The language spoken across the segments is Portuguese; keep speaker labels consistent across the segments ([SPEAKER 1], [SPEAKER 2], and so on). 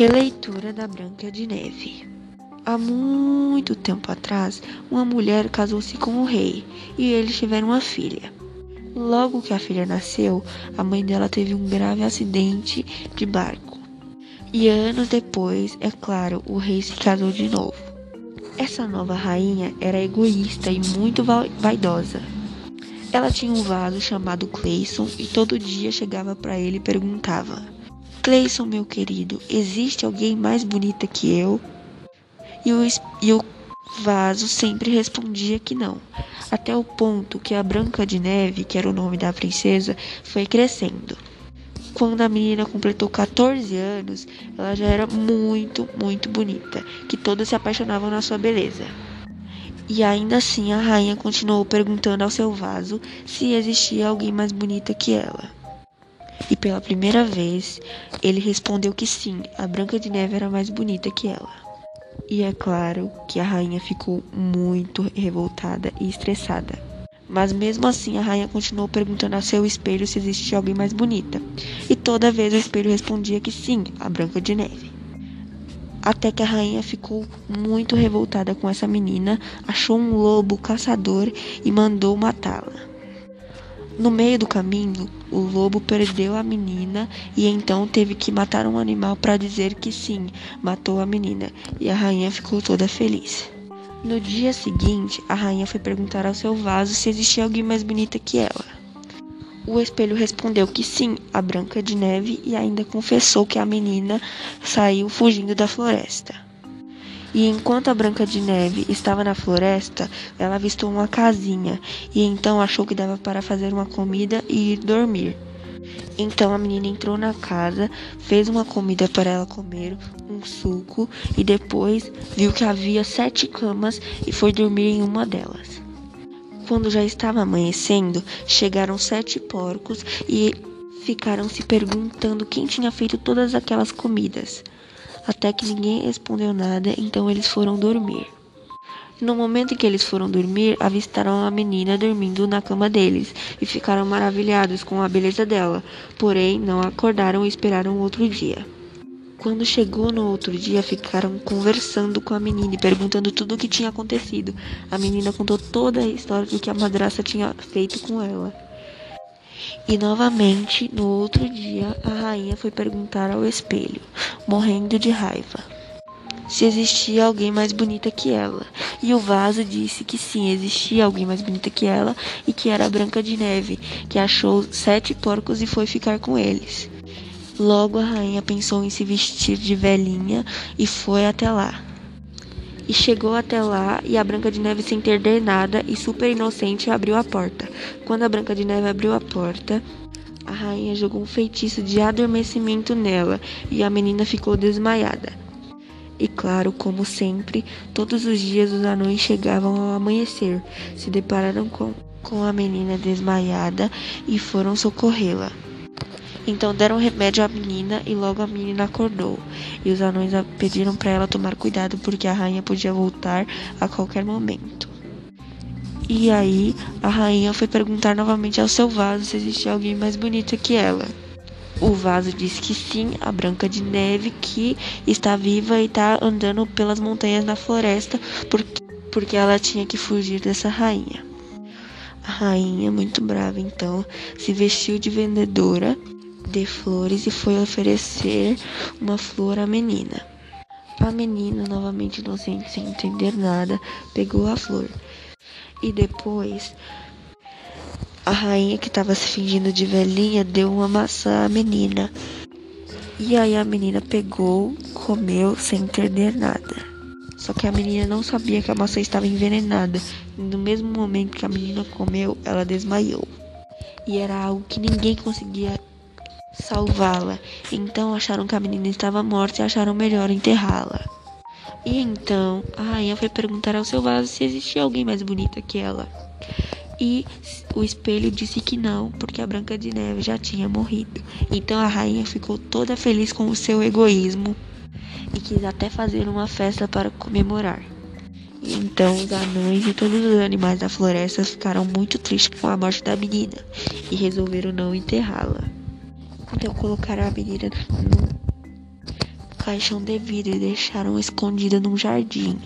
[SPEAKER 1] Releitura da Branca de Neve. Há muito tempo atrás, uma mulher casou-se com o rei e eles tiveram uma filha. Logo que a filha nasceu, a mãe dela teve um grave acidente de barco. E anos depois, é claro, o rei se casou de novo. Essa nova rainha era egoísta e muito vaidosa. Ela tinha um vaso chamado Cleison e todo dia chegava para ele e perguntava: Cleison, meu querido, existe alguém mais bonita que eu? E o, e o vaso sempre respondia que não, até o ponto que a Branca de Neve, que era o nome da princesa, foi crescendo. Quando a menina completou 14 anos, ela já era muito, muito bonita, que todos se apaixonavam na sua beleza. E ainda assim a rainha continuou perguntando ao seu vaso se existia alguém mais bonita que ela. E pela primeira vez, ele respondeu que sim, a Branca de Neve era mais bonita que ela. E é claro que a rainha ficou muito revoltada e estressada. Mas mesmo assim, a rainha continuou perguntando ao seu espelho se existia alguém mais bonita. E toda vez o espelho respondia que sim, a Branca de Neve. Até que a rainha ficou muito revoltada com essa menina, achou um lobo caçador e mandou matá-la. No meio do caminho, o lobo perdeu a menina e então teve que matar um animal para dizer que sim, matou a menina, e a rainha ficou toda feliz. No dia seguinte, a rainha foi perguntar ao seu vaso se existia alguém mais bonita que ela. O espelho respondeu que sim, a Branca de Neve, e ainda confessou que a menina saiu fugindo da floresta. E enquanto a Branca de Neve estava na floresta, ela avistou uma casinha e então achou que dava para fazer uma comida e ir dormir. Então a menina entrou na casa, fez uma comida para ela comer, um suco e depois viu que havia sete camas e foi dormir em uma delas. Quando já estava amanhecendo, chegaram sete porcos e ficaram se perguntando quem tinha feito todas aquelas comidas até que ninguém respondeu nada, então eles foram dormir. No momento em que eles foram dormir, avistaram a menina dormindo na cama deles e ficaram maravilhados com a beleza dela, porém não acordaram e esperaram outro dia. Quando chegou no outro dia, ficaram conversando com a menina e perguntando tudo o que tinha acontecido. A menina contou toda a história do que a madraça tinha feito com ela. E novamente, no outro dia, a rainha foi perguntar ao espelho, morrendo de raiva, se existia alguém mais bonita que ela. E o vaso disse que sim, existia alguém mais bonita que ela e que era a Branca de Neve, que achou sete porcos e foi ficar com eles. Logo a rainha pensou em se vestir de velhinha e foi até lá e chegou até lá e a Branca de Neve sem entender nada e super inocente abriu a porta. Quando a Branca de Neve abriu a porta, a rainha jogou um feitiço de adormecimento nela e a menina ficou desmaiada. E claro, como sempre, todos os dias os anões chegavam ao amanhecer, se depararam com, com a menina desmaiada e foram socorrê-la. Então deram remédio à menina e logo a menina acordou. E os anões pediram para ela tomar cuidado porque a rainha podia voltar a qualquer momento. E aí a rainha foi perguntar novamente ao seu vaso se existia alguém mais bonito que ela. O vaso disse que sim, a Branca de Neve, que está viva e está andando pelas montanhas na floresta porque, porque ela tinha que fugir dessa rainha. A rainha, muito brava, então, se vestiu de vendedora de flores e foi oferecer uma flor à menina. A menina, novamente inocente, sem entender nada, pegou a flor. E depois, a rainha que estava se fingindo de velhinha deu uma maçã à menina. E aí a menina pegou, comeu sem entender nada. Só que a menina não sabia que a maçã estava envenenada. E no mesmo momento que a menina comeu, ela desmaiou. E era algo que ninguém conseguia salvá-la. Então acharam que a menina estava morta e acharam melhor enterrá-la. E então a rainha foi perguntar ao seu vaso se existia alguém mais bonita que ela. E o espelho disse que não, porque a Branca de Neve já tinha morrido. Então a rainha ficou toda feliz com o seu egoísmo e quis até fazer uma festa para comemorar. E então os anões e todos os animais da floresta ficaram muito tristes com a morte da menina e resolveram não enterrá-la. Então colocaram a menina no, caixão de vidro e deixaram escondida num jardim.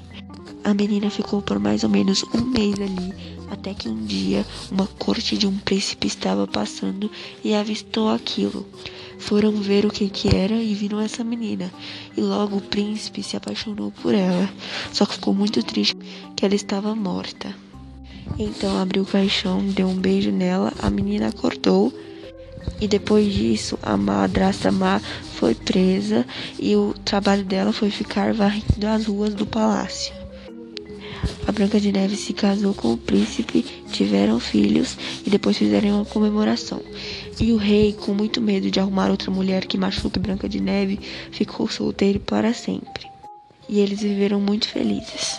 [SPEAKER 1] A menina ficou por mais ou menos um mês ali, até que um dia uma corte de um príncipe estava passando e avistou aquilo. Foram ver o que que era e viram essa menina. E logo o príncipe se apaixonou por ela. Só que ficou muito triste que ela estava morta. Então abriu o caixão, deu um beijo nela, a menina acordou. E depois disso, a madrasta má foi presa e o trabalho dela foi ficar varrendo as ruas do palácio. A Branca de Neve se casou com o príncipe, tiveram filhos e depois fizeram uma comemoração. E o rei, com muito medo de arrumar outra mulher que machuque Branca de Neve, ficou solteiro para sempre. E eles viveram muito felizes.